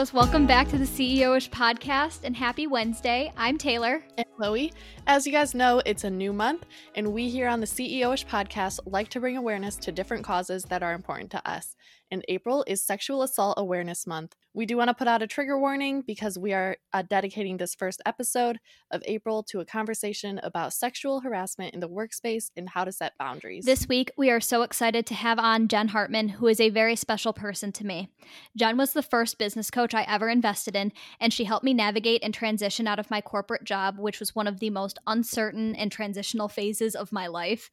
Welcome back to the CEO-ish podcast and happy Wednesday. I'm Taylor. And Chloe. As you guys know, it's a new month, and we here on the CEO-ish podcast like to bring awareness to different causes that are important to us and April is Sexual Assault Awareness Month. We do want to put out a trigger warning because we are uh, dedicating this first episode of April to a conversation about sexual harassment in the workspace and how to set boundaries. This week, we are so excited to have on Jen Hartman, who is a very special person to me. Jen was the first business coach I ever invested in, and she helped me navigate and transition out of my corporate job, which was one of the most uncertain and transitional phases of my life.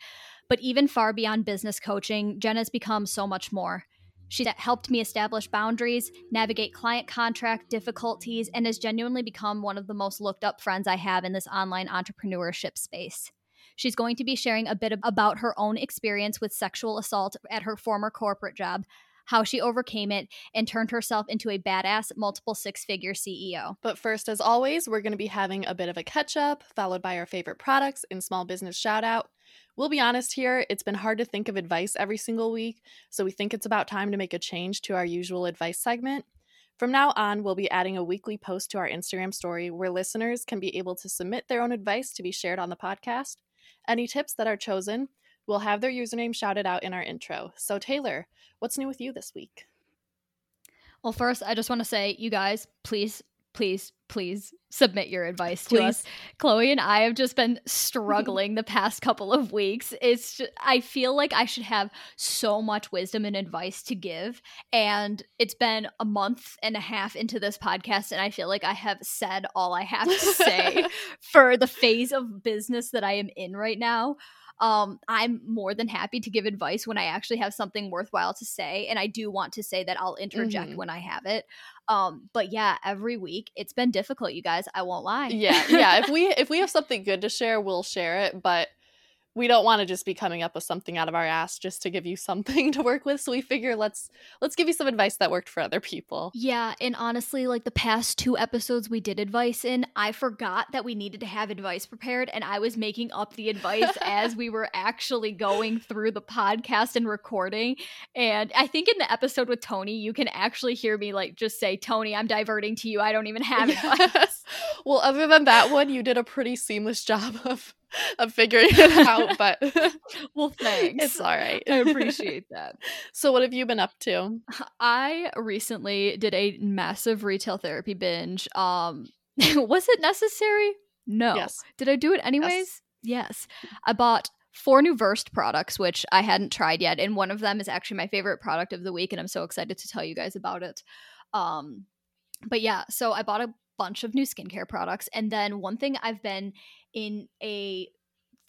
But even far beyond business coaching, Jen has become so much more. She helped me establish boundaries, navigate client contract difficulties, and has genuinely become one of the most looked up friends I have in this online entrepreneurship space. She's going to be sharing a bit about her own experience with sexual assault at her former corporate job, how she overcame it, and turned herself into a badass multiple six figure CEO. But first, as always, we're going to be having a bit of a catch up, followed by our favorite products and small business shout out. We'll be honest here, it's been hard to think of advice every single week, so we think it's about time to make a change to our usual advice segment. From now on, we'll be adding a weekly post to our Instagram story where listeners can be able to submit their own advice to be shared on the podcast. Any tips that are chosen, we'll have their username shouted out in our intro. So, Taylor, what's new with you this week? Well, first, I just want to say, you guys, please please, please submit your advice to us. Chloe and I have just been struggling the past couple of weeks. It's just, I feel like I should have so much wisdom and advice to give. And it's been a month and a half into this podcast, and I feel like I have said all I have to say for the phase of business that I am in right now um, I'm more than happy to give advice when I actually have something worthwhile to say. And I do want to say that I'll interject mm-hmm. when I have it. Um, but yeah, every week it's been difficult, you guys. I won't lie. Yeah, yeah. if we if we have something good to share, we'll share it. But we don't want to just be coming up with something out of our ass just to give you something to work with so we figure let's let's give you some advice that worked for other people. Yeah and honestly like the past two episodes we did advice in i forgot that we needed to have advice prepared and i was making up the advice as we were actually going through the podcast and recording and i think in the episode with tony you can actually hear me like just say tony i'm diverting to you i don't even have advice. Well other than that one you did a pretty seamless job of of figuring it out, but well, thanks. It's all right. I appreciate that. So, what have you been up to? I recently did a massive retail therapy binge. Um, was it necessary? No. Yes. Did I do it anyways? Yes. yes. I bought four new Versed products, which I hadn't tried yet, and one of them is actually my favorite product of the week, and I'm so excited to tell you guys about it. Um, but yeah, so I bought a bunch of new skincare products, and then one thing I've been in a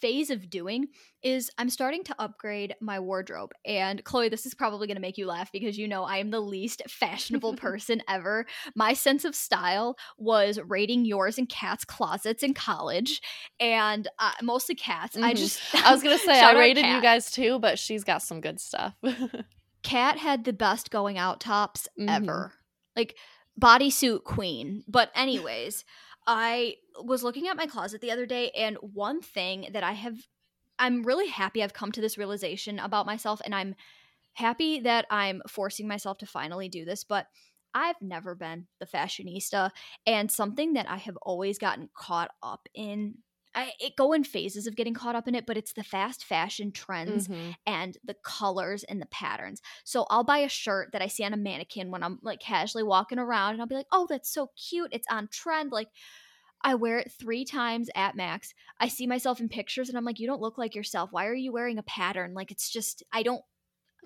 phase of doing is I'm starting to upgrade my wardrobe. And Chloe, this is probably going to make you laugh because you know I am the least fashionable person ever. My sense of style was raiding yours and Kat's closets in college, and uh, mostly Kat's. Mm-hmm. I just I was going to say I raided you guys too, but she's got some good stuff. Kat had the best going out tops mm-hmm. ever. Like bodysuit queen. But anyways, I was looking at my closet the other day, and one thing that I have, I'm really happy I've come to this realization about myself, and I'm happy that I'm forcing myself to finally do this. But I've never been the fashionista, and something that I have always gotten caught up in. I it go in phases of getting caught up in it, but it's the fast fashion trends mm-hmm. and the colors and the patterns. So I'll buy a shirt that I see on a mannequin when I'm like casually walking around, and I'll be like, "Oh, that's so cute! It's on trend!" Like I wear it three times at max. I see myself in pictures and I'm like, you don't look like yourself. Why are you wearing a pattern? Like, it's just, I don't.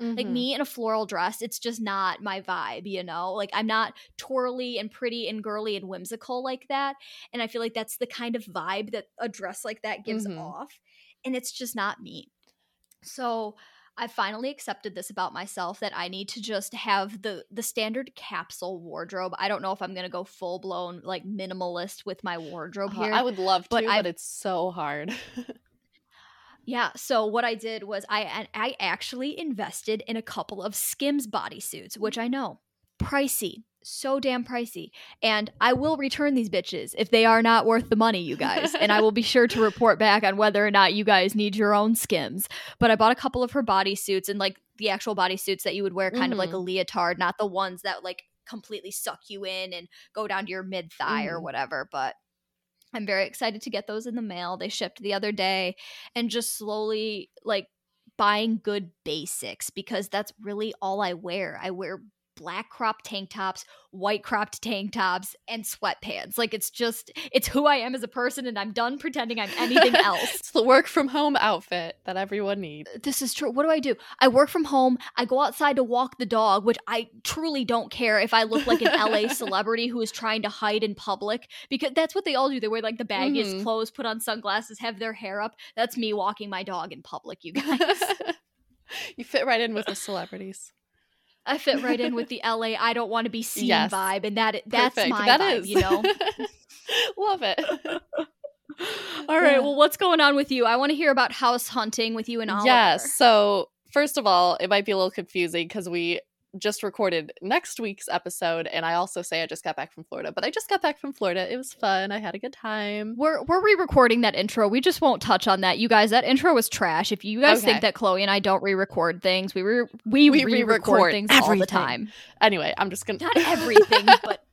Mm-hmm. Like me in a floral dress, it's just not my vibe, you know? Like I'm not twirly and pretty and girly and whimsical like that. And I feel like that's the kind of vibe that a dress like that gives mm-hmm. off. And it's just not me. So I finally accepted this about myself that I need to just have the the standard capsule wardrobe. I don't know if I'm gonna go full blown like minimalist with my wardrobe uh, here. I would love but to, but it's so hard. yeah. So what I did was I I actually invested in a couple of Skims bodysuits, which I know pricey so damn pricey. And I will return these bitches if they are not worth the money, you guys. and I will be sure to report back on whether or not you guys need your own skims. But I bought a couple of her bodysuits and like the actual bodysuits that you would wear kind mm-hmm. of like a mm-hmm. leotard, not the ones that like completely suck you in and go down to your mid thigh or Mhm. whatever. But I'm very excited to get those in the mail. They shipped the other day and just slowly like buying good basics because that's really all I wear. I wear black crop tank tops, white cropped tank tops, and sweatpants. Like it's just it's who I am as a person and I'm done pretending I'm anything else. it's the work from home outfit that everyone needs. This is true. What do I do? I work from home. I go outside to walk the dog, which I truly don't care if I look like an LA celebrity who is trying to hide in public because that's what they all do. They wear like the baggiest Mhm. clothes, put on sunglasses, have their hair up. That's me walking my dog in public, you guys. you fit right in with the celebrities. I fit right in with the LA I don't want to be seen Yes. vibe and that that's Perfect. my That vibe, is. you know. Love it. All right, Yeah. well what's going on with you? I want to hear about house hunting with you and Oliver. Yes. So, first of all, it might be a little confusing because we just recorded next week's episode, and I also say I just got back from Florida, but I just got back from Florida. It was fun. I had a good time. We're we're re-recording that intro. We just won't touch on that. You guys, that intro was trash. If you guys Okay. think that Chloe and I don't re-record things, we re- we, We re-record re-record things all the time. Anyway, I'm just gonna Not everything, but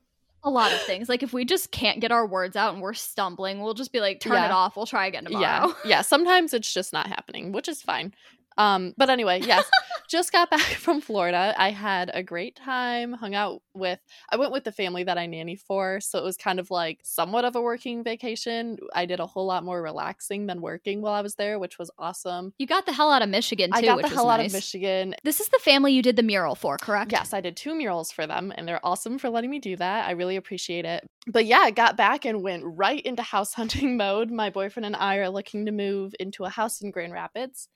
a lot of things. Like if we just can't get our words out and we're stumbling, we'll just be like, turn it off. We'll try again tomorrow. Yeah, yeah. Sometimes it's just not happening, which is fine. Um, but anyway, yes, just got back from Florida. I had a great time. Hung out with. I went with the family that I nanny for, so it was kind of like somewhat of a working vacation. I did a whole lot more relaxing than working while I was there, which was awesome. You got the hell out of Michigan too, I got the hell out of Michigan. This is the family you did the mural for, correct? Yes, I did two murals for them, and they're awesome for letting me do that. I really appreciate it. But yeah, I got back and went right into house hunting mode. My boyfriend and I are looking to move into a house in Grand Rapids.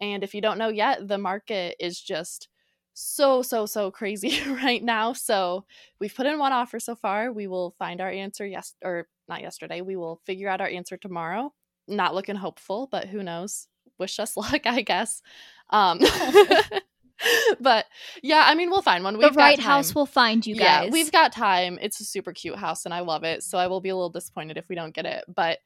And if you don't know yet, the market is just so, so, so crazy right now. So we've put in one offer so far. We will find our answer yes or not yesterday. We will figure out our answer tomorrow. Not looking hopeful, but who knows? Wish us luck, I guess. Um but yeah, I mean we'll find one. We've the right got house will find you Yeah, guys. we've got time. It's a super cute house and I love it. So I will be a little disappointed if we don't get it. But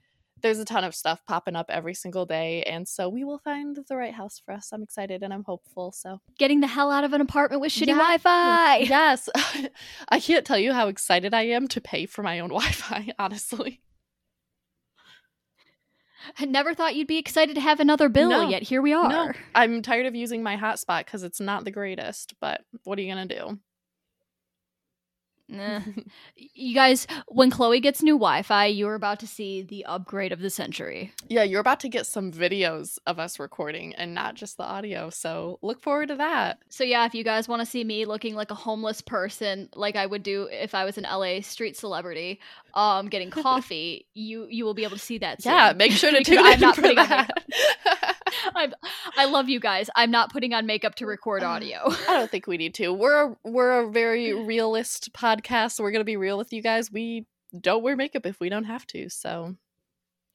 there's a ton of stuff popping up every single day. And so we will find the right house for us. I'm excited and I'm hopeful. So getting the hell out of an apartment with shitty Yeah. Wi-Fi. yes, I can't tell you how excited I am to pay for my own Wi Fi, honestly. I never thought you'd be excited to have another bill, No. yet here we are. No, I'm tired of using my hotspot because it's not the greatest. But what are you going to do? Nah. you guys, when Chloe gets new Wi-Fi, you're about to see the upgrade of the century. Yeah, you're about to get some videos of us recording and not just the audio. So look forward to that. So yeah, if you guys want to see me looking like a homeless person, like I would do if I was an LA street celebrity, um, getting coffee, you you will be able to see that. Soon. Yeah, make sure to tune I'm in not for that. I'm, I love you guys. I'm not putting on makeup to record audio. I don't think we need to. We're a, we're a very realist podcast. So we're gonna be real with you guys. We don't wear makeup if we don't have to. So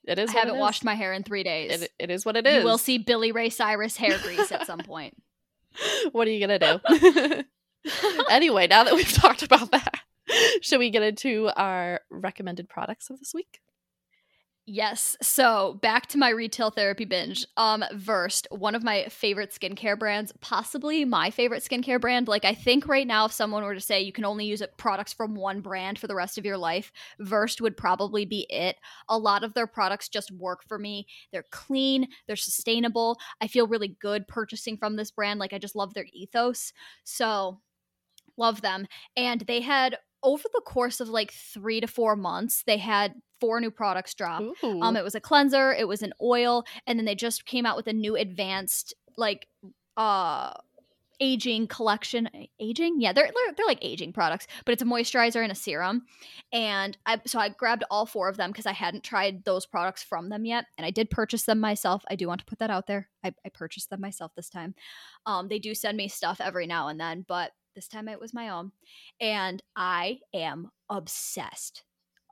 it is. I haven't washed my hair in three days. It, it is what it is. You will see Billy Ray Cyrus hair grease at some point. what are you gonna do? anyway, now that we've talked about that, should we get into our recommended products of this week? Yes. So back to my retail therapy binge. Um, Versed, one of my favorite skincare brands, possibly my favorite skincare brand. Like I think right now, if someone were to say you can only use products from one brand for the rest of your life, Versed would probably be it. A lot of their products just work for me. They're clean, they're sustainable. I feel really good purchasing from this brand. Like I just love their ethos. So love them. And they had over the course of like three to four months, they had four new products drop. Ooh. Um, it was a cleanser, it was an oil, and then they just came out with a new advanced like uh aging collection. Aging, yeah, they're they're, they're like aging products, but it's a moisturizer and a serum. And I so I grabbed all four of them because I hadn't tried those products from them yet, and I did purchase them myself. I do want to put that out there. I, I purchased them myself this time. Um, they do send me stuff every now and then, but this time it was my own, and I am obsessed,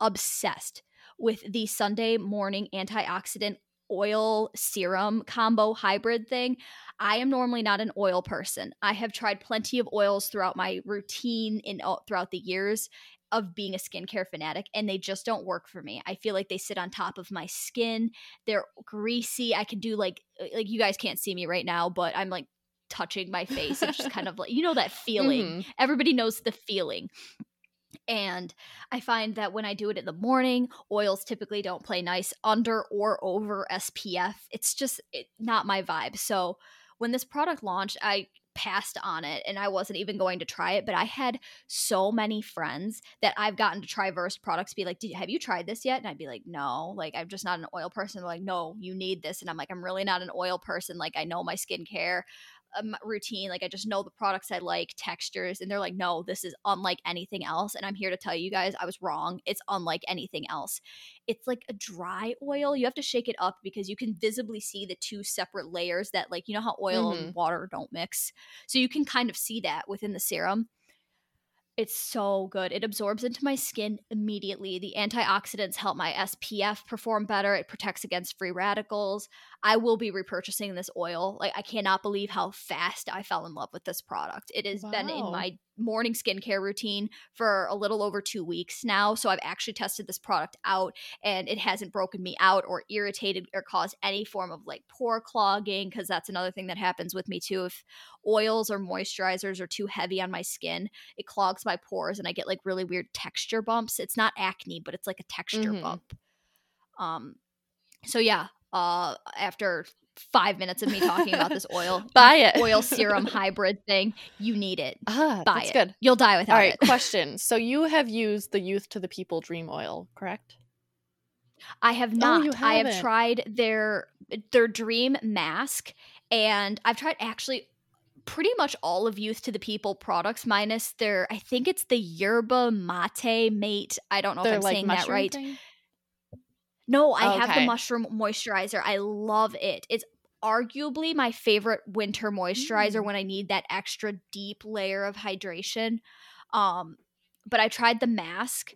obsessed with the Sunday morning antioxidant oil serum combo hybrid thing. I am normally not an oil person. I have tried plenty of oils throughout my routine in throughout the years of being a skincare fanatic and they just don't work for me. I feel like they sit on top of my skin. They're greasy. I can do like like you guys can't see me right now, but I'm like touching my face. It's just kind of like, you know, that feeling. Mm-hmm. Everybody knows the feeling. And I find that when I do it in the morning, oils typically don't play nice under or over SPF. It's just it, not my vibe. So when this product launched, I passed on it and I wasn't even going to try it. But I had so many friends that I've gotten to try Verse products be like, Have you tried this yet? And I'd be like, No, like I'm just not an oil person. They're like, No, you need this. And I'm like, I'm really not an oil person. Like I know my skincare um, routine. Like I just know the products I like, textures, and they're like, no, this is unlike anything else. And I'm here to tell you guys, I was wrong. It's unlike anything else. It's like a dry oil. You have to shake it up because you can visibly see the two separate layers that, like, you know how oil mm-hmm. and water don't mix. So you can kind of see that within the serum. It's so good. It absorbs into my skin immediately. The antioxidants help my SPF perform better. It protects against free radicals. I will be repurchasing this oil. Like I cannot believe how fast I fell in love with this product. It has wow. been in my morning skincare routine for a little over 2 weeks now, so I've actually tested this product out and it hasn't broken me out or irritated or caused any form of like pore clogging cuz that's another thing that happens with me too if oils or moisturizers are too heavy on my skin, it clogs my pores and I get like really weird texture bumps. It's not acne, but it's like a texture mm-hmm. bump. Um so yeah, uh after five minutes of me talking about this oil buy it. oil serum hybrid thing. You need it. Ah, buy that's it. good. You'll die without it. all right it. question. So you have used the youth to the people dream oil correct? I have not. oh, i have tried their their dream mask and i've tried actually pretty much all of youth to the people products minus their i think it's the yerba mate mate. I don't know their, if i'm like, saying that right. thing? No, I okay. have the mushroom moisturizer. I love it. It's arguably my favorite winter moisturizer mm. when I need that extra deep layer of hydration. Um, but I tried the mask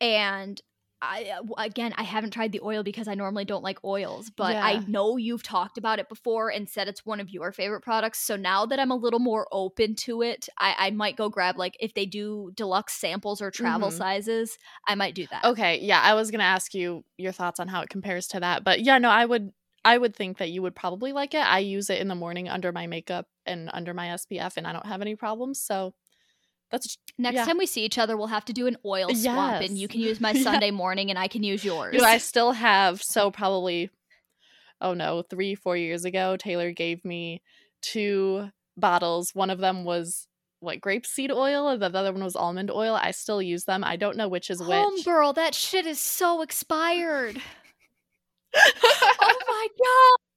and I uh, again I haven't tried the oil because I normally don't like oils, but yeah. I know you've talked about it before and said it's one of your favorite products. So now that I'm a little more open to it, I, I might go grab like if they do deluxe samples or travel mm-hmm. sizes, I might do that. Okay, yeah, I was gonna ask you your thoughts on how it compares to that, but yeah, no, I would I would think that you would probably like it. I use it in the morning under my makeup and under my SPF, and I don't have any problems. So that's next yeah. time we see each other, we'll have to do an oil yes. swap, and you can use my Sunday yeah. morning, and I can use yours. Dude, I still have so probably, oh no, three four years ago, Taylor gave me two bottles. One of them was what grapeseed oil, and the other one was almond oil. I still use them. I don't know which is which. Home girl, that shit is so expired. oh my god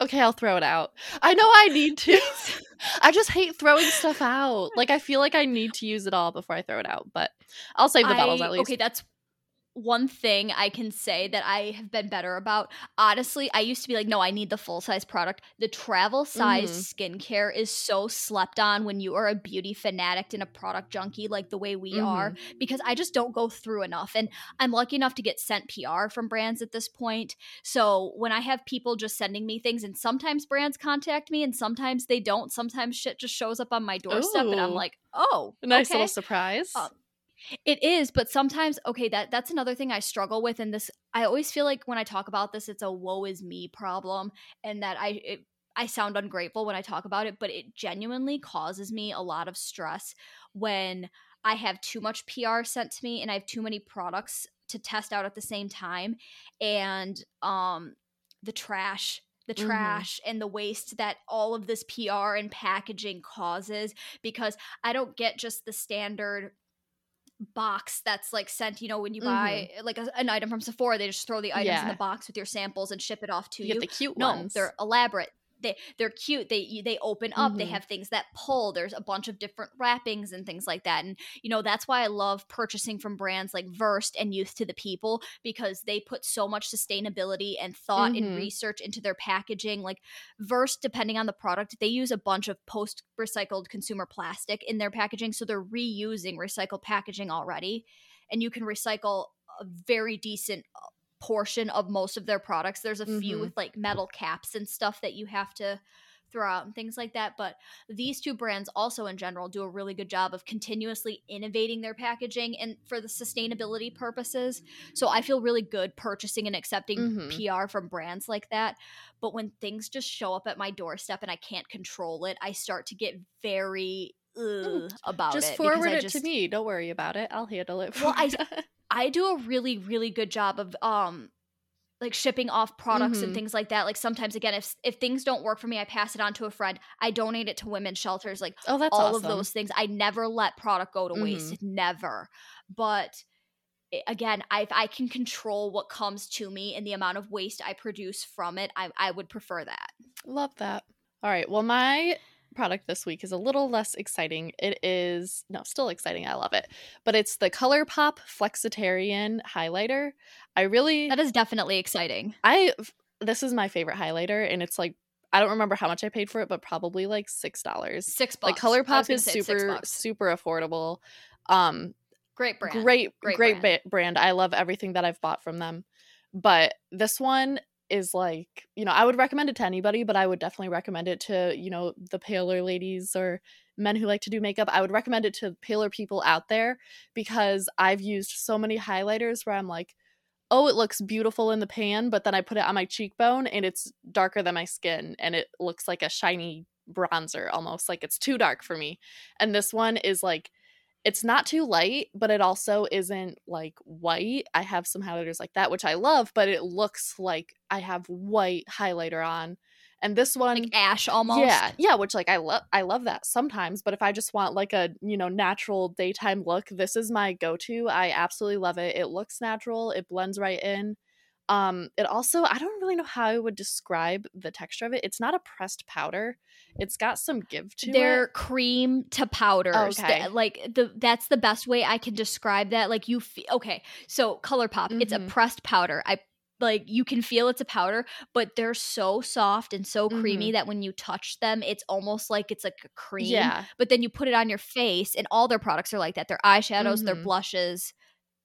okay, I'll throw it out. I know I need to. I just hate throwing stuff out. Like I feel like I need to use it all before I throw it out, but I'll save the I, bottles at least. Okay, that's one thing I can say that I have been better about. Honestly, I used to be like, no, I need the full size product. The travel size mm-hmm. skincare is so slept on when you are a beauty fanatic and a product junkie like the way we mm-hmm. are, because I just don't go through enough. And I'm lucky enough to get sent PR from brands at this point. So when I have people just sending me things, and sometimes brands contact me and sometimes they don't, sometimes shit just shows up on my doorstep Ooh. and I'm like, oh, a nice okay. little surprise. Um, it is, but sometimes okay, that that's another thing I struggle with and this I always feel like when I talk about this it's a woe is me problem and that I it, I sound ungrateful when I talk about it, but it genuinely causes me a lot of stress when I have too much PR sent to me and I have too many products to test out at the same time and um the trash the mm-hmm. trash mm-hmm. and the waste that all of this PR and packaging causes because I don't get just the standard box that's like sent you know when you buy mm-hmm. like a, an item from sephora they just throw the items yeah. in the box with your samples and ship it off to you, you. the cute no, ones they're elaborate they they're cute they they open up mm-hmm. they have things that pull there's a bunch of different wrappings and things like that and you know that's why i love purchasing from brands like versed and youth to the people because they put so much sustainability and thought mm-hmm. and research into their packaging like versed depending on the product they use a bunch of post recycled consumer plastic in their packaging so they're reusing recycled packaging already and you can recycle a very decent portion of most of their products. There's a mm-hmm. few with like metal caps and stuff that you have to throw out and things like that. But these two brands also in general do a really good job of continuously innovating their packaging and for the sustainability purposes. So I feel really good purchasing and accepting Mhm. PR from brands like that. But when things just show up at my doorstep and I can't control it, I start to get very ugh, about just it. forward it just- to me. Don't worry about it. I'll handle it. For Well, I-. I do a really really good job of um like shipping off products Mhm. and things like that. Like sometimes again if if things don't work for me, I pass it on to a friend. I donate it to women's shelters like oh, that's all of those things. I never let product go to waste. Never. But again, I, if I can control what comes to me and the amount of waste I produce from it, I, I would prefer that. Love that. All right. Well, my product this week is a little less exciting. It is no, still exciting. I love it, but it's the ColourPop Flexitarian highlighter. I really, That is definitely exciting. I this is my favorite highlighter, and it's like I don't remember how much I paid for it, but probably like six dollars. Six Like bucks. Was ColourPop is super super affordable. Um, great brand. great Great great, brand. ba- brand i love everything that i've bought from them but this one is like you know i would recommend it to anybody but i would definitely recommend it to you know the paler ladies or men who like to do makeup. I would recommend it to paler people out there because i've used so many highlighters where i'm like oh it looks beautiful in the pan but then i put it on my cheekbone and it's darker than my skin and it looks like a shiny bronzer almost like it's too dark for me. And this one is like it's not too light, but it also isn't like white. I have some highlighters like that, which I love, but it looks like I have white highlighter on. And this one, Like ash almost. yeah, yeah, which like I love, I love that sometimes. But if I just want like a you know natural daytime look, this is my go-to. I absolutely love it. It looks natural. It blends right in. Um, it also I don't really know how I would describe the texture of it. It's not a pressed powder. It's got some give to it. They're it. cream to powders. Okay. Like the that's the best way I can describe that. Like you fe- okay, so ColourPop, it's a Mhm. pressed powder. I like you can feel it's a powder, but they're so soft and so creamy that when you touch them, it's almost like it's like a cream. Mm-hmm. Yeah, But then you put it on your face, and all their products are like that. Their eyeshadows, their Mhm. blushes,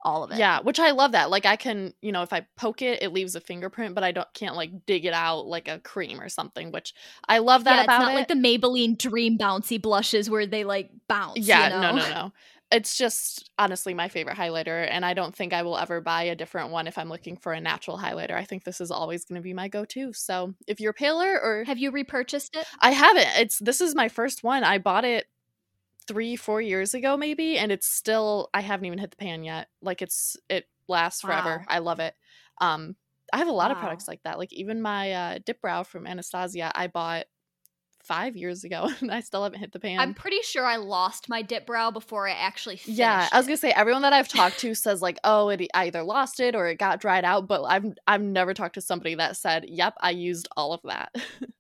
all of it. Yeah, which I love that. Like I can, you know, if I poke it, it leaves a fingerprint, but I don't can't like dig it out like a cream or something, which I love that yeah, about it's not it. like the Maybelline Dream Bouncy blushes where they like bounce. you yeah, no, no, no. It's just honestly my favorite highlighter, and I don't think I will ever buy a different one if I'm looking for a natural highlighter. I think this is always going to be my go-to. So if you're paler or Have you repurchased it? I haven't, it's this is my first one. I bought it three, four years ago, maybe, and it's still I haven't even hit the pan yet. Like it's it lasts forever. Wow. I love it. Um, I have a lot of products like that. Like even my uh, dip brow from Anastasia, I bought five years ago, and I still haven't hit the pan. I'm pretty sure I lost my dip brow before I actually finished. yeah, I was gonna say everyone that I've talked to says like, oh, it I either lost it or it got dried out. But I've I've never talked to somebody that said, yep, I used all of that.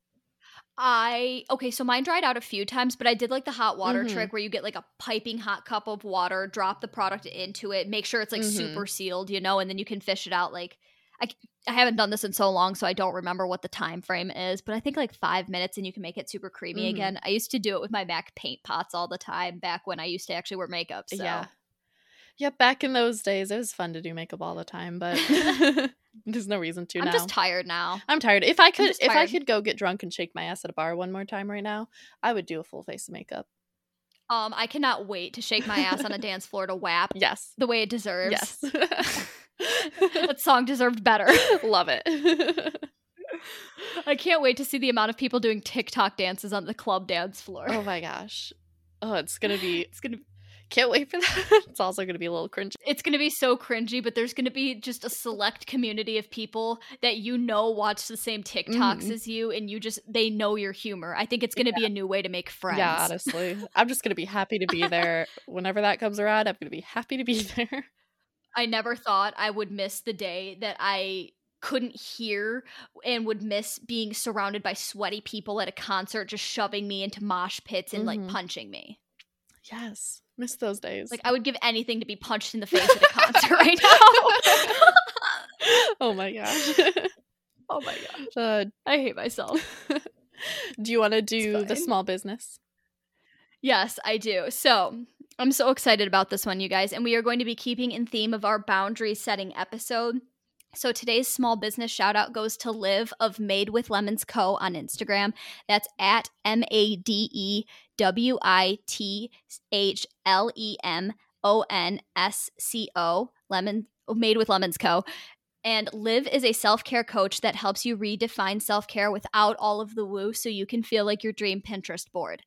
I okay, so mine dried out a few times, but I did like the hot water Mhm. trick where you get like a piping hot cup of water, drop the product into it, make sure it's like Mhm. super sealed, you know, and then you can fish it out. Like I I haven't done this in so long, so I don't remember what the time frame is, but I think like five minutes and you can make it super creamy Mhm. again. I used to do it with my MAC paint pots all the time back when I used to actually wear makeup. So Yeah. Yep, back in those days, it was fun to do makeup all the time, but there's no reason to I'm now. just tired now. I'm tired. If I could, if I could go get drunk and shake my ass at a bar one more time right now, I would do a full face of makeup. Um, I cannot wait to shake my ass on a dance floor to WAP Yes, the way it deserves. yes, that song deserved better. love it. I can't wait to see the amount of people doing TikTok dances on the club dance floor. oh my gosh, oh, it's gonna be. It's gonna Can't wait for that. It's also gonna be a little cringy. it's gonna be so cringy, but there's gonna be just a select community of people that you know watch the same TikToks Mhm. as you, and you just they know your humor. I think it's gonna be a new way to make friends. Yeah, honestly, I'm just gonna be happy to be there whenever that comes around. I'm gonna be happy to be there. I never thought I would miss the day that I couldn't hear and would miss being surrounded by sweaty people at a concert just shoving me into mosh pits and Mhm. like punching me. Yes, miss those days. Like I would give anything to be punched in the face at a concert right now. oh my gosh. oh my gosh. Uh, I hate myself. do you want to do the small business? Yes, I do. So I'm so excited about this one, you guys. And we are going to be keeping in theme of our boundary setting episode. So today's small business shout out goes to Liv of Made with Lemons Co. on Instagram. That's at M A D E W I T H L E M O N S C O, Lemon Made with Lemons Co. And Liv is a self care coach that helps you redefine self care without all of the woo so you can feel like your dream Pinterest board.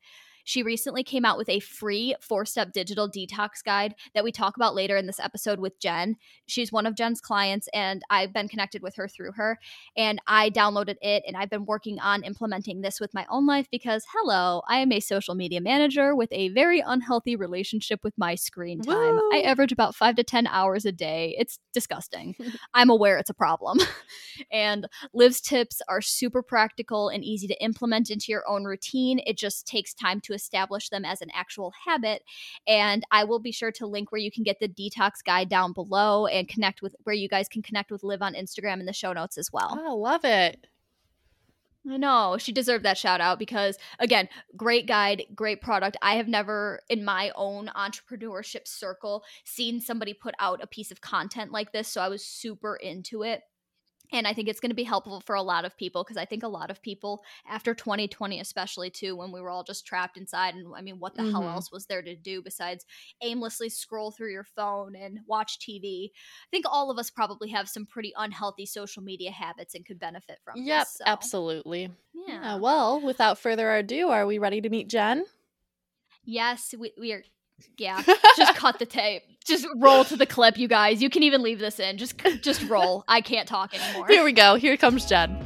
She recently came out with a free four step digital detox guide that we talk about later in this episode with Jen. She's one of Jen's clients, and I've been connected with her through her. And I downloaded it, and I've been working on implementing this with my own life because, hello, I am a social media manager with a very unhealthy relationship with my screen time. Woo! I average about five to 10 hours a day. It's disgusting. I'm aware it's a problem. and Liv's tips are super practical and easy to implement into your own routine. It just takes time to establish them as an actual habit. And I will be sure to link where you can get the detox guide down below and connect with where you guys can connect with Liv on Instagram in the show notes as well. Oh, love it. I know she deserved that shout out because again, great guide, great product. I have never in my own entrepreneurship circle seen somebody put out a piece of content like this, so I was super into it and I think it's going to be helpful for a lot of people because I think a lot of people after 2020, especially too, when we were all just trapped inside, and I mean, what the mm-hmm. hell else was there to do besides aimlessly scroll through your phone and watch TV? I think all of us probably have some pretty unhealthy social media habits and could benefit from. Yep, this, so. absolutely. Yeah. yeah. Well, without further ado, are we ready to meet Jen? Yes, we, we are yeah, just cut the tape. Just roll to the clip, you guys. You can even leave this in. Just just roll. I can't talk anymore. Here we go. Here comes Jen.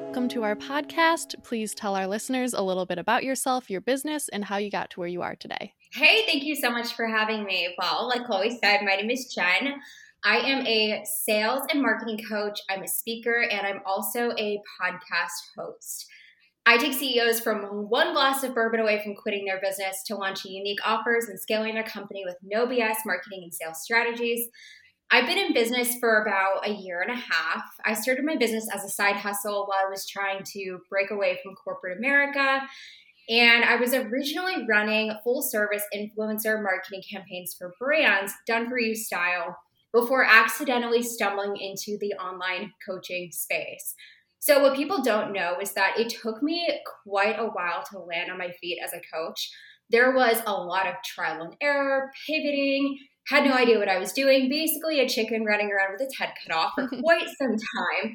Welcome to our podcast. Please tell our listeners a little bit about yourself, your business, and how you got to where you are today. Hey, thank you so much for having me. Well, like Chloe said, my name is Jen. I am a sales and marketing coach, I'm a speaker, and I'm also a podcast host. I take CEOs from one glass of bourbon away from quitting their business to launching unique offers and scaling their company with no BS marketing and sales strategies. I've been in business for about a year and a half. I started my business as a side hustle while I was trying to break away from corporate America. And I was originally running full service influencer marketing campaigns for brands done for you style before accidentally stumbling into the online coaching space. So, what people don't know is that it took me quite a while to land on my feet as a coach. There was a lot of trial and error, pivoting, had no idea what I was doing, basically a chicken running around with its head cut off for quite some time.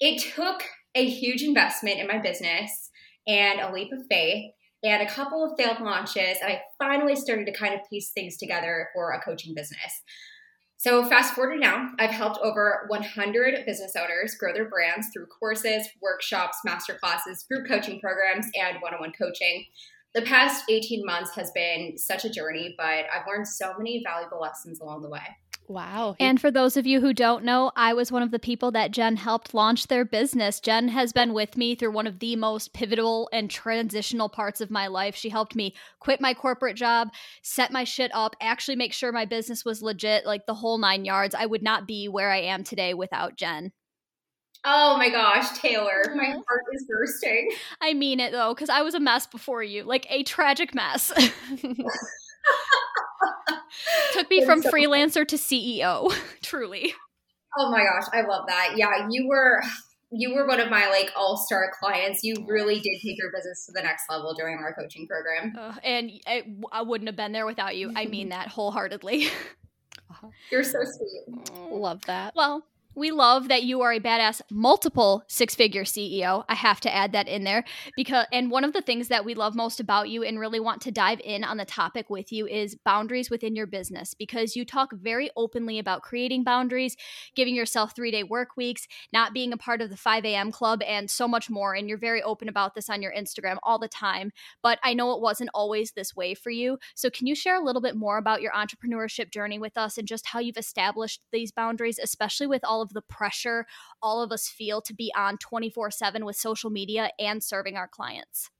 It took a huge investment in my business and a leap of faith and a couple of failed launches, and I finally started to kind of piece things together for a coaching business. So, fast forward now, I've helped over 100 business owners grow their brands through courses, workshops, masterclasses, group coaching programs, and one on one coaching. The past 18 months has been such a journey, but I've learned so many valuable lessons along the way. Wow. And for those of you who don't know, I was one of the people that Jen helped launch their business. Jen has been with me through one of the most pivotal and transitional parts of my life. She helped me quit my corporate job, set my shit up, actually make sure my business was legit, like the whole nine yards. I would not be where I am today without Jen. Oh my gosh, Taylor, my heart is bursting. I mean it though, because I was a mess before you, like a tragic mess. Took me from so freelancer to CEO, truly. Oh my gosh, I love that. Yeah, you were you were one of my like all-star clients. You really did take your business to the next level during our coaching program. Uh, and I, I wouldn't have been there without you. I mean that wholeheartedly. You're so sweet. Love that. Well, we love that you are a badass multiple six-figure CEO. I have to add that in there because and one of the things that we love most about you and really want to dive in on the topic with you is boundaries within your business because you talk very openly about creating boundaries, giving yourself 3-day work weeks, not being a part of the 5 a.m. club and so much more and you're very open about this on your Instagram all the time, but I know it wasn't always this way for you. So can you share a little bit more about your entrepreneurship journey with us and just how you've established these boundaries especially with all all of the pressure all of us feel to be on 24 7 with social media and serving our clients.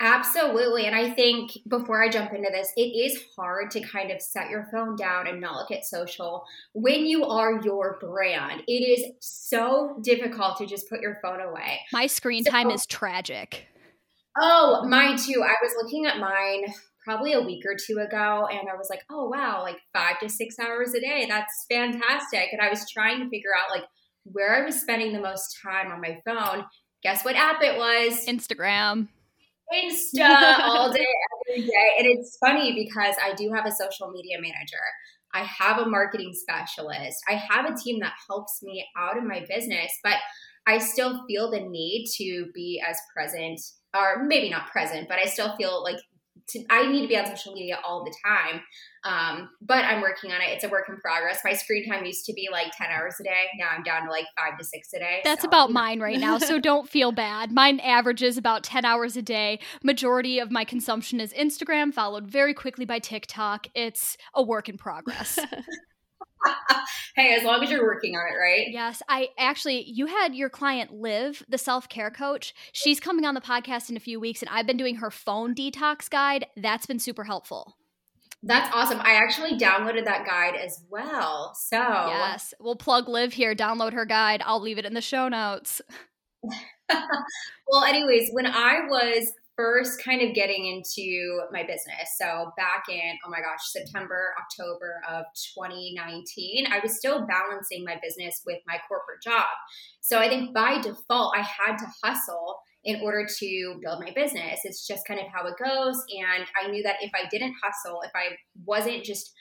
Absolutely. And I think before I jump into this, it is hard to kind of set your phone down and not look at social when you are your brand. It is so difficult to just put your phone away. My screen so, time is tragic. Oh, mine too. I was looking at mine probably a week or two ago. And I was like, oh, wow, like five to six hours a day. That's fantastic. And I was trying to figure out like where I was spending the most time on my phone. Guess what app it was? Instagram. Insta all day, every day. And it's funny because I do have a social media manager. I have a marketing specialist. I have a team that helps me out in my business, but I still feel the need to be as present, or maybe not present, but I still feel like to, I need to be on social media all the time. Um, but I'm working on it. It's a work in progress. My screen time used to be like 10 hours a day. Now I'm down to like five to six a day. That's so. about mine right now. So don't feel bad. Mine averages about 10 hours a day. Majority of my consumption is Instagram, followed very quickly by TikTok. It's a work in progress. hey, as long as you're working on it, right? Yes. I actually, you had your client Liv, the self care coach. She's coming on the podcast in a few weeks, and I've been doing her phone detox guide. That's been super helpful. That's awesome. I actually downloaded that guide as well. So, yes, we'll plug Liv here. Download her guide. I'll leave it in the show notes. well, anyways, when I was first kind of getting into my business. So back in, oh my gosh, September, October of 2019, I was still balancing my business with my corporate job. So I think by default, I had to hustle in order to build my business. It's just kind of how it goes. And I knew that if I didn't hustle, if I wasn't just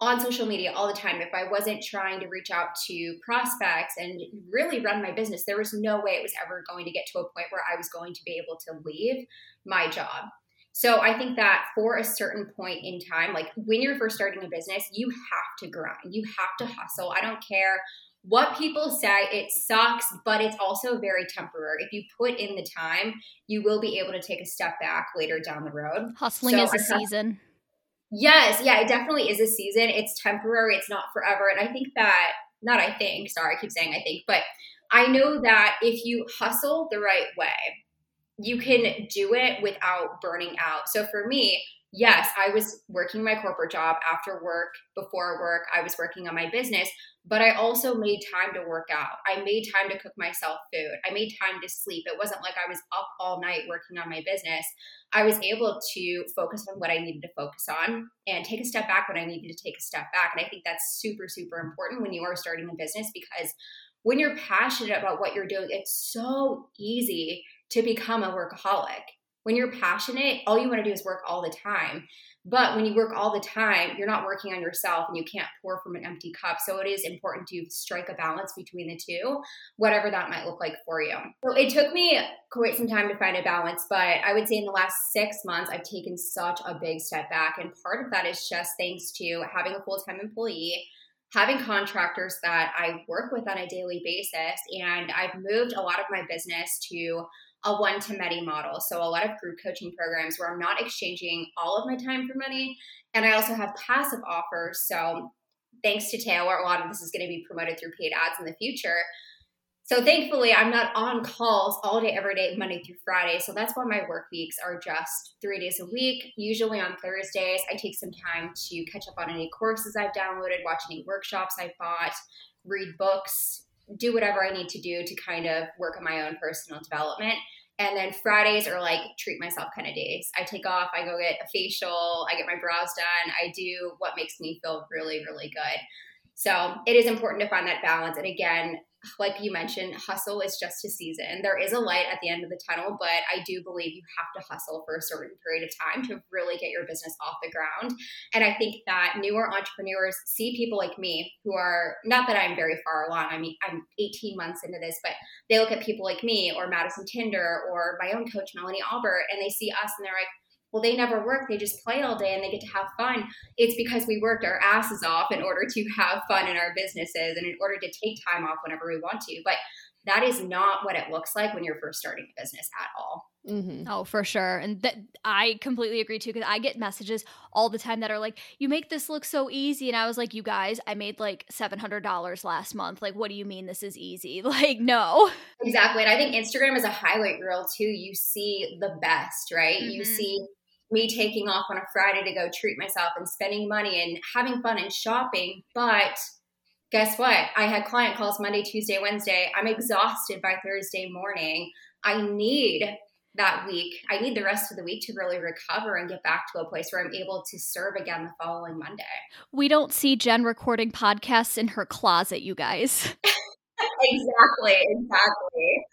on social media all the time, if I wasn't trying to reach out to prospects and really run my business, there was no way it was ever going to get to a point where I was going to be able to leave my job. So I think that for a certain point in time, like when you're first starting a business, you have to grind, you have to hustle. I don't care what people say, it sucks, but it's also very temporary. If you put in the time, you will be able to take a step back later down the road. Hustling so is a season Yes, yeah, it definitely is a season. It's temporary, it's not forever. And I think that, not I think, sorry, I keep saying I think, but I know that if you hustle the right way, you can do it without burning out. So for me, yes, I was working my corporate job after work, before work, I was working on my business, but I also made time to work out. I made time to cook myself food. I made time to sleep. It wasn't like I was up all night working on my business. I was able to focus on what I needed to focus on and take a step back when I needed to take a step back. And I think that's super, super important when you are starting a business because when you're passionate about what you're doing, it's so easy to become a workaholic. When you're passionate, all you want to do is work all the time. But when you work all the time, you're not working on yourself and you can't pour from an empty cup. So it is important to strike a balance between the two, whatever that might look like for you. So it took me quite some time to find a balance, but I would say in the last six months, I've taken such a big step back. And part of that is just thanks to having a full time employee having contractors that I work with on a daily basis. And I've moved a lot of my business to a one to many model. So a lot of group coaching programs where I'm not exchanging all of my time for money. And I also have passive offers. So thanks to Taylor, a lot of this is going to be promoted through paid ads in the future. So thankfully, I'm not on calls all day, every day, Monday through Friday. So that's why my work weeks are just three days a week. Usually on Thursdays, I take some time to catch up on any courses I've downloaded, watch any workshops I've bought, read books, do whatever I need to do to kind of work on my own personal development. And then Fridays are like treat myself kind of days. I take off, I go get a facial, I get my brows done, I do what makes me feel really, really good. So it is important to find that balance. And again, like you mentioned, hustle is just a season. There is a light at the end of the tunnel, but I do believe you have to hustle for a certain period of time to really get your business off the ground. And I think that newer entrepreneurs see people like me who are not that I'm very far along. I mean, I'm 18 months into this, but they look at people like me or Madison Tinder or my own coach, Melanie Albert, and they see us and they're like, well, they never work. They just play all day and they get to have fun. It's because we worked our asses off in order to have fun in our businesses and in order to take time off whenever we want to. But that is not what it looks like when you're first starting a business at all. Mm-hmm. Oh, for sure. And that I completely agree too because I get messages all the time that are like, "You make this look so easy," and I was like, "You guys, I made like seven hundred dollars last month. Like, what do you mean this is easy? Like, no." Exactly, and I think Instagram is a highlight reel too. You see the best, right? Mm-hmm. You see me taking off on a Friday to go treat myself and spending money and having fun and shopping. But guess what? I had client calls Monday, Tuesday, Wednesday. I'm exhausted by Thursday morning. I need that week. I need the rest of the week to really recover and get back to a place where I'm able to serve again the following Monday. We don't see Jen recording podcasts in her closet, you guys. exactly, exactly.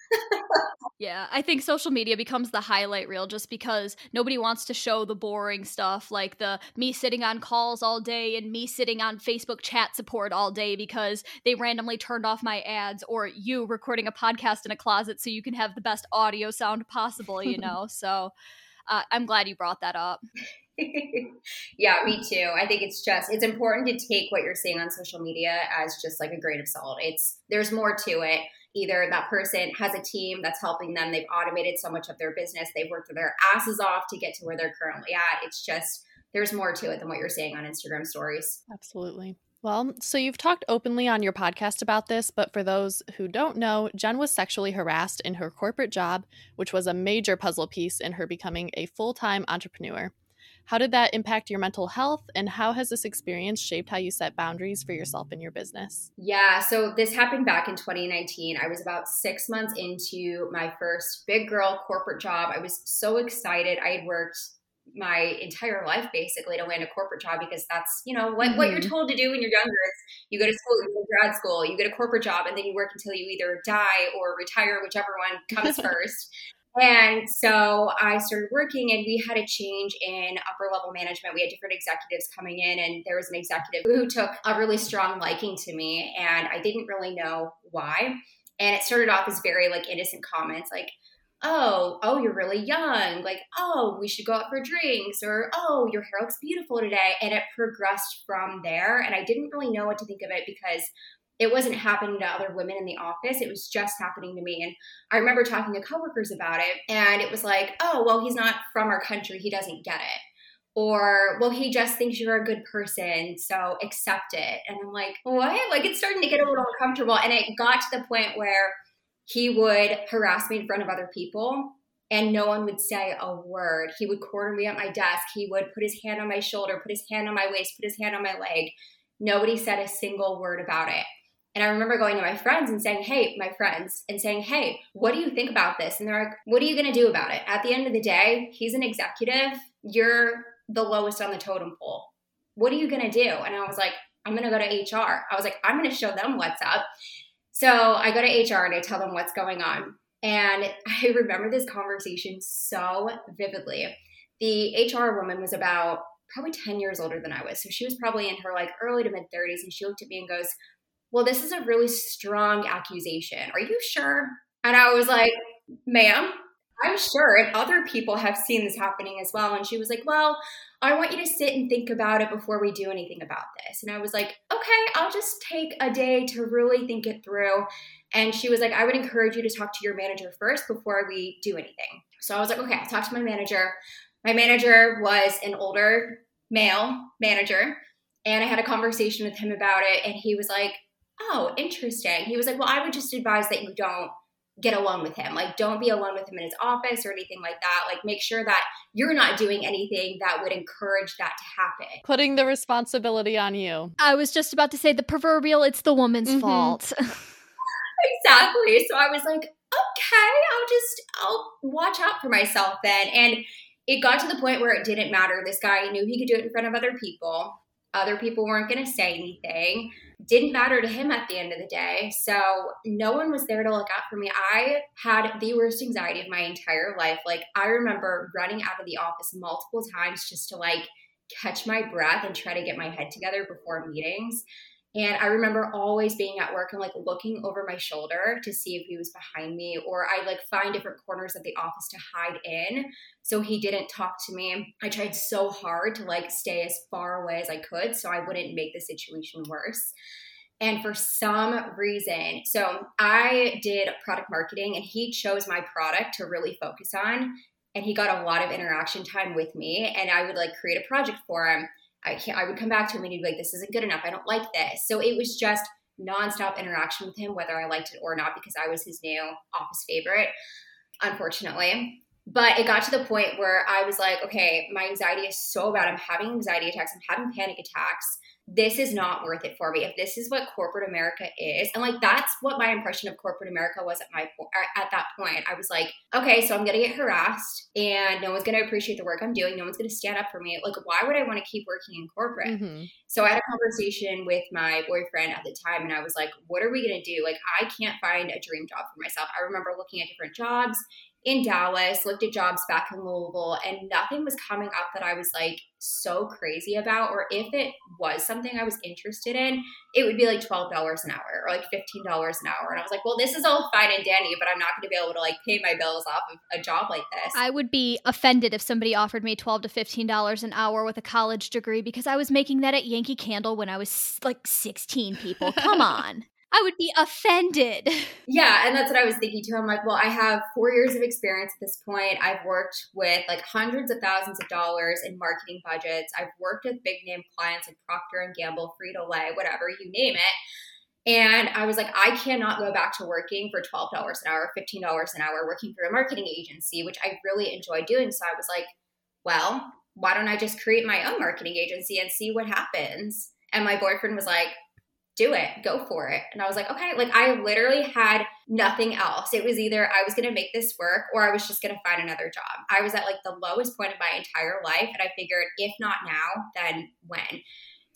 Yeah, I think social media becomes the highlight reel just because nobody wants to show the boring stuff like the me sitting on calls all day and me sitting on Facebook chat support all day because they randomly turned off my ads or you recording a podcast in a closet so you can have the best audio sound possible, you know? so uh, I'm glad you brought that up. yeah, me too. I think it's just it's important to take what you're seeing on social media as just like a grain of salt. It's there's more to it. Either that person has a team that's helping them, they've automated so much of their business, they've worked their asses off to get to where they're currently at. It's just there's more to it than what you're seeing on Instagram stories. Absolutely. Well, so you've talked openly on your podcast about this, but for those who don't know, Jen was sexually harassed in her corporate job, which was a major puzzle piece in her becoming a full time entrepreneur. How did that impact your mental health? And how has this experience shaped how you set boundaries for yourself and your business? Yeah, so this happened back in 2019. I was about six months into my first big girl corporate job. I was so excited. I had worked my entire life basically to land a corporate job because that's you know what, mm-hmm. what you're mm-hmm. told to do when you're younger you go to school you go to grad school you get a corporate job and then you work until you either die or retire whichever one comes first and so I started working, and we had a change in upper level management. We had different executives coming in, and there was an executive who took a really strong liking to me, and I didn't really know why. And it started off as very like innocent comments, like, oh, oh, you're really young. Like, oh, we should go out for drinks, or oh, your hair looks beautiful today. And it progressed from there. And I didn't really know what to think of it because it wasn't happening to other women in the office. It was just happening to me. And I remember talking to coworkers about it, and it was like, oh, well, he's not from our country. He doesn't get it. Or, well, he just thinks you're a good person, so accept it. And I'm like, what? Like, it's starting to get a little uncomfortable. And it got to the point where he would harass me in front of other people and no one would say a word. He would corner me at my desk. He would put his hand on my shoulder, put his hand on my waist, put his hand on my leg. Nobody said a single word about it. And I remember going to my friends and saying, Hey, my friends, and saying, Hey, what do you think about this? And they're like, What are you going to do about it? At the end of the day, he's an executive. You're the lowest on the totem pole. What are you going to do? And I was like, I'm going to go to HR. I was like, I'm going to show them what's up. So I go to HR and I tell them what's going on. And I remember this conversation so vividly. The HR woman was about probably 10 years older than I was. So she was probably in her like early to mid 30s. And she looked at me and goes, well, this is a really strong accusation. Are you sure? And I was like, ma'am, I'm sure. And other people have seen this happening as well. And she was like, well, I want you to sit and think about it before we do anything about this. And I was like, okay, I'll just take a day to really think it through. And she was like, I would encourage you to talk to your manager first before we do anything. So I was like, okay, I'll talk to my manager. My manager was an older male manager. And I had a conversation with him about it. And he was like, oh, interesting. He was like, well, I would just advise that you don't get alone with him. Like, don't be alone with him in his office or anything like that. Like, make sure that you're not doing anything that would encourage that to happen. Putting the responsibility on you. I was just about to say the proverbial it's the woman's mm-hmm. fault. exactly. So I was like, okay, I'll just, I'll watch out for myself then. And it got to the point where it didn't matter. This guy knew he could do it in front of other people. Other people weren't going to say anything. Didn't matter to him at the end of the day. So no one was there to look out for me. I had the worst anxiety of my entire life. Like, I remember running out of the office multiple times just to like catch my breath and try to get my head together before meetings. And I remember always being at work and like looking over my shoulder to see if he was behind me, or I'd like find different corners of the office to hide in so he didn't talk to me. I tried so hard to like stay as far away as I could so I wouldn't make the situation worse. And for some reason, so I did product marketing and he chose my product to really focus on. And he got a lot of interaction time with me. And I would like create a project for him. I can't, I would come back to him and he'd be like, this isn't good enough. I don't like this. So it was just nonstop interaction with him, whether I liked it or not, because I was his new office favorite, unfortunately. But it got to the point where I was like, okay, my anxiety is so bad. I'm having anxiety attacks. I'm having panic attacks. This is not worth it for me. If this is what corporate America is, and like that's what my impression of corporate America was at my at that point. I was like, okay, so I'm gonna get harassed, and no one's gonna appreciate the work I'm doing. No one's gonna stand up for me. Like, why would I want to keep working in corporate? Mm-hmm. So I had a conversation with my boyfriend at the time, and I was like, what are we gonna do? Like, I can't find a dream job for myself. I remember looking at different jobs in Dallas, looked at jobs back in Louisville, and nothing was coming up that I was like so crazy about. Or if it was something I was interested in, it would be like $12 an hour or like $15 an hour. And I was like, well, this is all fine and dandy, but I'm not going to be able to like pay my bills off of a job like this. I would be offended if somebody offered me 12 to $15 an hour with a college degree because I was making that at Yankee Candle when I was like 16 people. Come on. I would be offended. Yeah, and that's what I was thinking too. I'm like, well, I have four years of experience at this point. I've worked with like hundreds of thousands of dollars in marketing budgets. I've worked with big name clients like Procter and Gamble, Frito Lay, whatever you name it. And I was like, I cannot go back to working for $12 an hour, $15 an hour, working for a marketing agency, which I really enjoy doing. So I was like, well, why don't I just create my own marketing agency and see what happens? And my boyfriend was like, do it, go for it. And I was like, okay, like I literally had nothing else. It was either I was going to make this work or I was just going to find another job. I was at like the lowest point of my entire life. And I figured if not now, then when?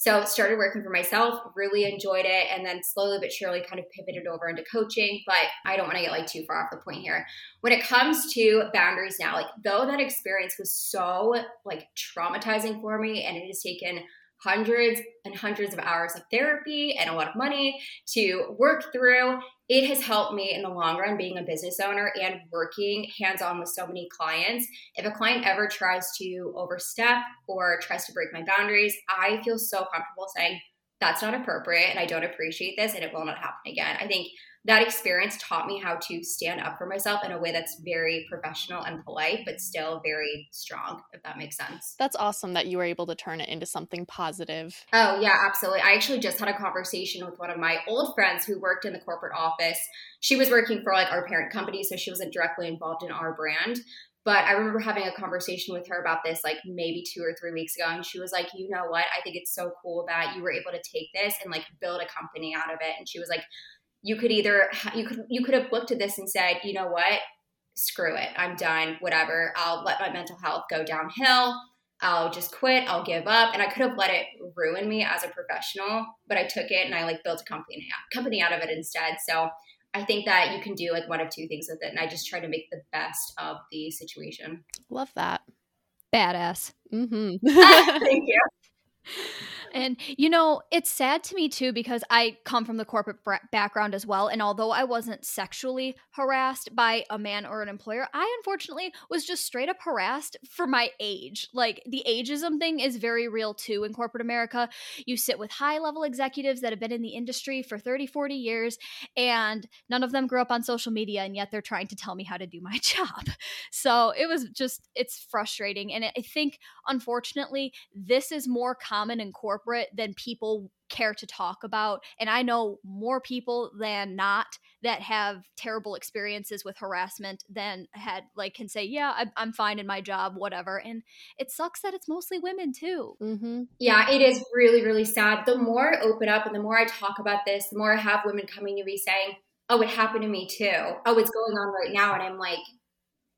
So started working for myself, really enjoyed it, and then slowly but surely kind of pivoted over into coaching. But I don't want to get like too far off the point here. When it comes to boundaries now, like though that experience was so like traumatizing for me and it has taken hundreds and hundreds of hours of therapy and a lot of money to work through. It has helped me in the long run being a business owner and working hands on with so many clients. If a client ever tries to overstep or tries to break my boundaries, I feel so comfortable saying, that's not appropriate and I don't appreciate this and it will not happen again. I think that experience taught me how to stand up for myself in a way that's very professional and polite, but still very strong, if that makes sense. That's awesome that you were able to turn it into something positive. Oh, yeah, absolutely. I actually just had a conversation with one of my old friends who worked in the corporate office. She was working for like our parent company, so she wasn't directly involved in our brand. But I remember having a conversation with her about this like maybe two or three weeks ago. And she was like, you know what? I think it's so cool that you were able to take this and like build a company out of it. And she was like, you could either you could you could have looked at this and said, you know what, screw it, I'm done, whatever. I'll let my mental health go downhill. I'll just quit. I'll give up. And I could have let it ruin me as a professional, but I took it and I like built a company company out of it instead. So I think that you can do like one of two things with it, and I just try to make the best of the situation. Love that. Badass. Mm-hmm. Thank you. And you know, it's sad to me too because I come from the corporate background as well. And although I wasn't sexually harassed by a man or an employer, I unfortunately was just straight up harassed for my age. Like the ageism thing is very real too in corporate America. You sit with high level executives that have been in the industry for 30, 40 years, and none of them grew up on social media, and yet they're trying to tell me how to do my job. So it was just, it's frustrating. And I think, unfortunately, this is more common in corporate corporate than people care to talk about. And I know more people than not that have terrible experiences with harassment than had like can say, yeah, I'm, I'm fine in my job, whatever. And it sucks that it's mostly women too. Mm-hmm. Yeah, it is really, really sad. The more I open up and the more I talk about this, the more I have women coming to me saying, oh, it happened to me too. Oh, it's going on right now. And I'm like,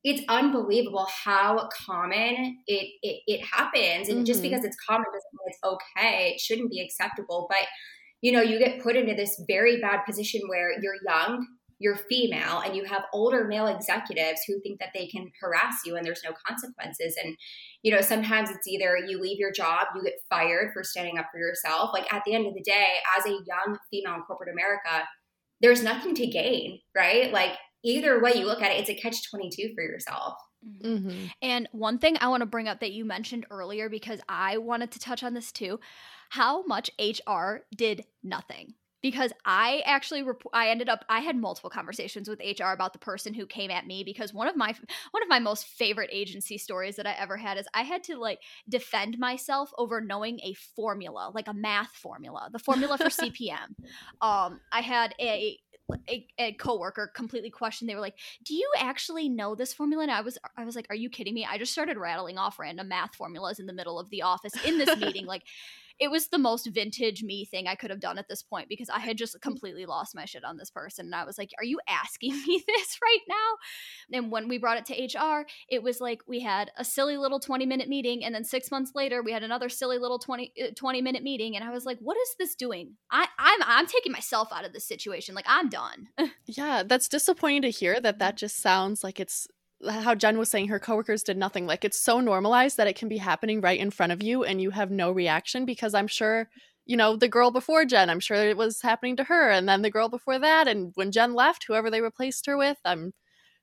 it's unbelievable how common it it, it happens. And mm-hmm. just because it's common doesn't mean it's okay. It shouldn't be acceptable. But you know you get put into this very bad position where you're young you're female and you have older male executives who think that they can harass you and there's no consequences. And you know sometimes it's either you leave your job you get fired for standing up for yourself. Like at the end of the day as a young female in corporate america there's nothing to gain right? Like either way you look at it, it's a catch 22 for yourself. Mm-hmm. And one thing I want to bring up that you mentioned earlier, because I wanted to touch on this too how much HR did nothing. Because I actually, rep- I ended up, I had multiple conversations with HR about the person who came at me. Because one of my, one of my most favorite agency stories that I ever had is I had to like defend myself over knowing a formula, like a math formula, the formula for CPM. Um, I had a a, a coworker completely questioned. They were like, "Do you actually know this formula?" And I was, I was like, "Are you kidding me?" I just started rattling off random math formulas in the middle of the office in this meeting. Like, it was the most vintage me thing I could have done at this point because I had just completely lost my shit on this person. And I was like, Are you asking me this right now? And when we brought it to HR, it was like we had a silly little 20 minute meeting. And then six months later, we had another silly little 20, uh, 20 minute meeting. And I was like, What is this doing? I, I'm, I'm taking myself out of this situation. Like, I'm done. yeah, that's disappointing to hear that that just sounds like it's how Jen was saying her coworkers did nothing. Like it's so normalized that it can be happening right in front of you and you have no reaction because I'm sure, you know, the girl before Jen, I'm sure it was happening to her. And then the girl before that. And when Jen left, whoever they replaced her with, I'm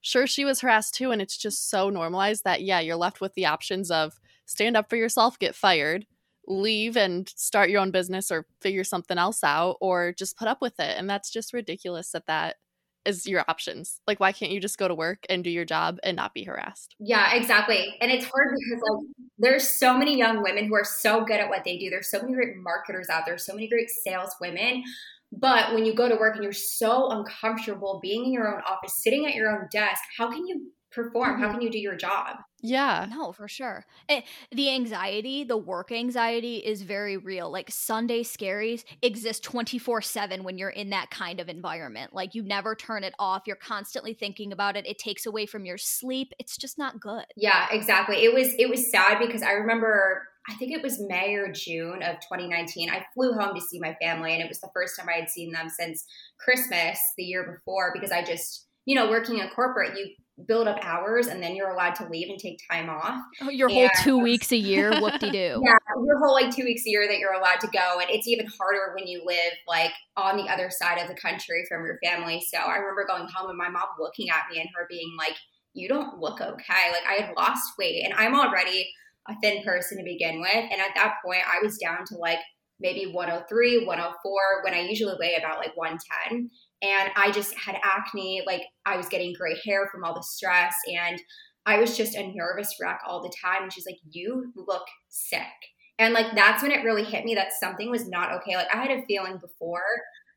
sure she was harassed too. And it's just so normalized that, yeah, you're left with the options of stand up for yourself, get fired, leave and start your own business or figure something else out, or just put up with it. And that's just ridiculous that that is your options. Like, why can't you just go to work and do your job and not be harassed? Yeah, exactly. And it's hard because like there's so many young women who are so good at what they do. There's so many great marketers out there, so many great sales women. But when you go to work and you're so uncomfortable being in your own office, sitting at your own desk, how can you perform? Mm-hmm. How can you do your job? Yeah. No, for sure. It, the anxiety, the work anxiety is very real. Like Sunday scaries exist 24 7 when you're in that kind of environment. Like you never turn it off. You're constantly thinking about it. It takes away from your sleep. It's just not good. Yeah, exactly. It was, it was sad because I remember I think it was May or June of 2019. I flew home to see my family, and it was the first time I had seen them since Christmas the year before because I just, you know, working in corporate, you build up hours and then you're allowed to leave and take time off. Oh, your and, whole two weeks a year, whoop de doo. Yeah, your whole like two weeks a year that you're allowed to go. And it's even harder when you live like on the other side of the country from your family. So I remember going home and my mom looking at me and her being like, You don't look okay. Like I had lost weight and I'm already a thin person to begin with. And at that point, I was down to like maybe 103, 104 when I usually weigh about like 110 and I just had acne. Like I was getting gray hair from all the stress, and I was just a nervous wreck all the time. And she's like, "You look sick," and like that's when it really hit me that something was not okay. Like I had a feeling before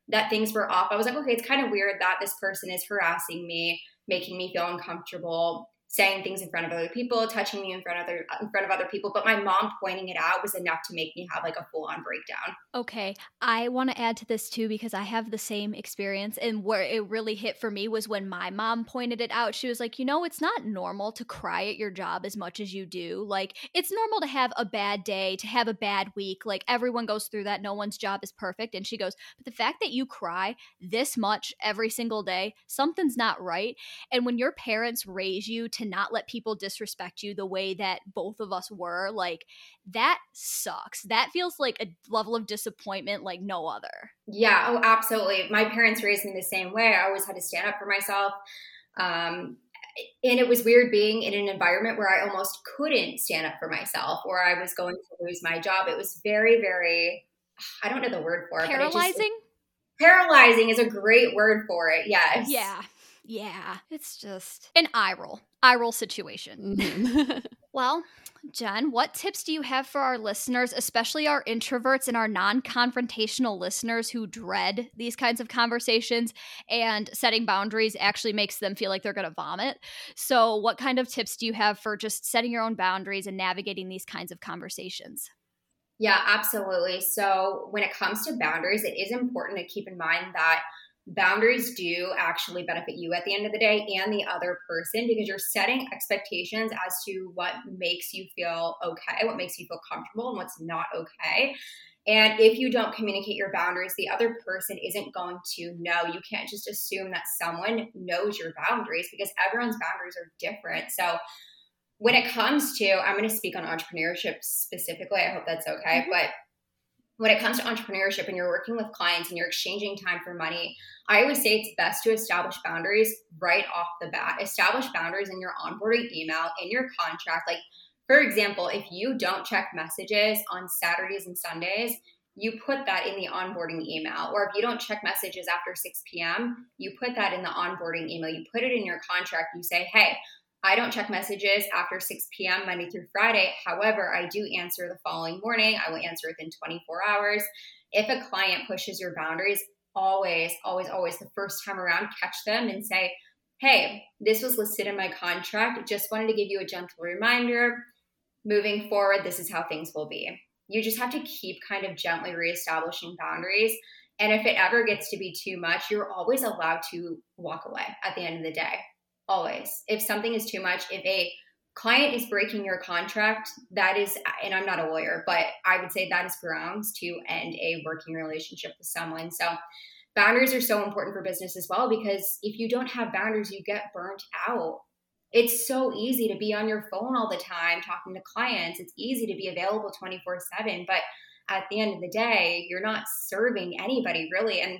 that things were off. I was like, okay, it's kind of weird that this person is harassing me, making me feel uncomfortable saying things in front of other people, touching me in front of other in front of other people. But my mom pointing it out was enough to make me have like a full on breakdown. Okay, I want to add to this too because I have the same experience, and where it really hit for me was when my mom pointed it out. She was like, you know, it's not normal to cry at your job as much as you do. Like, it's normal to have a bad day, to have a bad week. Like everyone goes through that. No one's job is perfect. And she goes, but the fact that you cry this much every single day, something's not right. And when your parents raise you to not let people disrespect you the way that both of us were, like that sucks. That feels like a level of disappointment like no other. Yeah, oh, absolutely. My parents raised me the same way. I always had to stand up for myself. Um, and it was weird being in an environment where I almost couldn't stand up for myself or I was going to lose my job. It was very, very, I don't know the word for it. Paralyzing? Just, paralyzing is a great word for it. Yes. Yeah. Yeah, it's just an eye roll, eye roll situation. Mm-hmm. well, Jen, what tips do you have for our listeners, especially our introverts and our non confrontational listeners who dread these kinds of conversations and setting boundaries actually makes them feel like they're going to vomit? So, what kind of tips do you have for just setting your own boundaries and navigating these kinds of conversations? Yeah, absolutely. So, when it comes to boundaries, it is important to keep in mind that boundaries do actually benefit you at the end of the day and the other person because you're setting expectations as to what makes you feel okay, what makes you feel comfortable, and what's not okay. And if you don't communicate your boundaries, the other person isn't going to know. You can't just assume that someone knows your boundaries because everyone's boundaries are different. So, when it comes to, I'm going to speak on entrepreneurship specifically. I hope that's okay. Mm-hmm. But when it comes to entrepreneurship and you're working with clients and you're exchanging time for money, I always say it's best to establish boundaries right off the bat. Establish boundaries in your onboarding email, in your contract. Like, for example, if you don't check messages on Saturdays and Sundays, you put that in the onboarding email. Or if you don't check messages after 6 p.m., you put that in the onboarding email. You put it in your contract. You say, hey, I don't check messages after 6 p.m. Monday through Friday. However, I do answer the following morning. I will answer within 24 hours. If a client pushes your boundaries, always, always, always the first time around, catch them and say, Hey, this was listed in my contract. Just wanted to give you a gentle reminder. Moving forward, this is how things will be. you just have to keep kind of gently reestablishing boundaries. And if it ever gets to be too much, you're always allowed to walk away at the end of the day. Always. If something is too much, if a client is breaking your contract, that is, and I'm not a lawyer, but I would say that is grounds to end a working relationship with someone. So, boundaries are so important for business as well because if you don't have boundaries, you get burnt out. It's so easy to be on your phone all the time talking to clients. It's easy to be available 24 7, but at the end of the day, you're not serving anybody really. And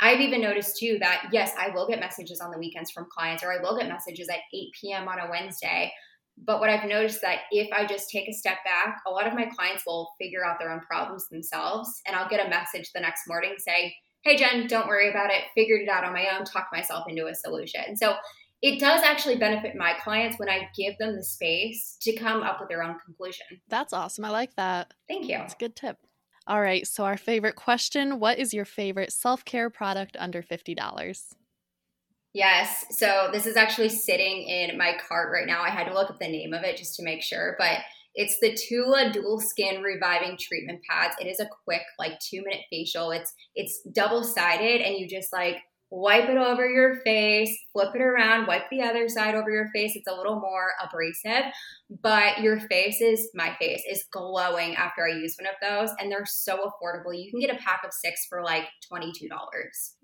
I've even noticed too that yes, I will get messages on the weekends from clients or I will get messages at 8 p.m. on a Wednesday but what I've noticed that if I just take a step back, a lot of my clients will figure out their own problems themselves. And I'll get a message the next morning say, Hey, Jen, don't worry about it. Figured it out on my own, talked myself into a solution. So it does actually benefit my clients when I give them the space to come up with their own conclusion. That's awesome. I like that. Thank you. It's a good tip. All right. So, our favorite question What is your favorite self care product under $50? Yes. So this is actually sitting in my cart right now. I had to look up the name of it just to make sure, but it's the Tula Dual Skin Reviving Treatment Pads. It is a quick, like two minute facial. It's it's double sided, and you just like wipe it over your face, flip it around, wipe the other side over your face. It's a little more abrasive, but your face is, my face is glowing after I use one of those. And they're so affordable. You can get a pack of six for like $22.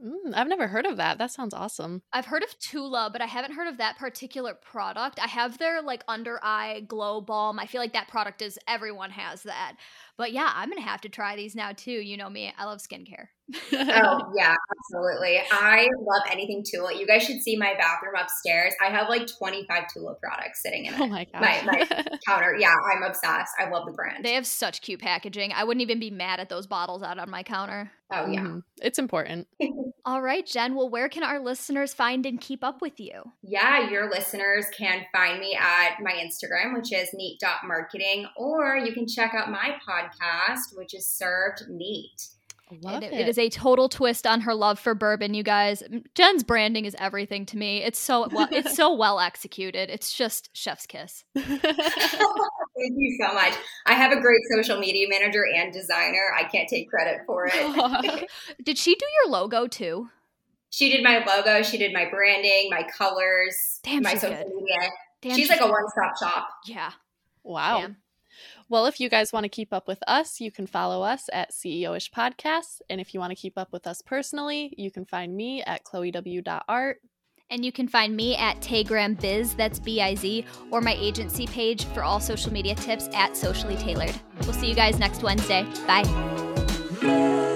Mm, I've never heard of that. That sounds awesome. I've heard of Tula, but I haven't heard of that particular product. I have their like under eye glow balm. I feel like that product is, everyone has that. But yeah, I'm going to have to try these now too. You know me, I love skincare. Oh yeah, absolutely. I love anything Tula. You guys should see my bathroom upstairs. I have like 25 Tula products sitting in it. Oh my god. My, my counter. Yeah, I'm obsessed. I love the brand. They have such cute packaging. I wouldn't even be mad at those bottles out on my counter. Oh yeah. Mm-hmm. It's important. All right, Jen. Well, where can our listeners find and keep up with you? Yeah, your listeners can find me at my Instagram, which is neat.marketing, or you can check out my podcast, which is Served Neat. Love it. it is a total twist on her love for bourbon, you guys. Jen's branding is everything to me. It's so well, it's so well executed. It's just chef's kiss. Thank you so much. I have a great social media manager and designer. I can't take credit for it. did she do your logo too? She did my logo. She did my branding, my colors, Damn, my social good. media. Damn, she's, she's like good. a one-stop shop. Yeah. Wow. Damn. Well, if you guys want to keep up with us, you can follow us at CEO-ish Podcasts. And if you want to keep up with us personally, you can find me at chloew.art. And you can find me at Taygram Biz, that's B I Z, or my agency page for all social media tips at Socially Tailored. We'll see you guys next Wednesday. Bye.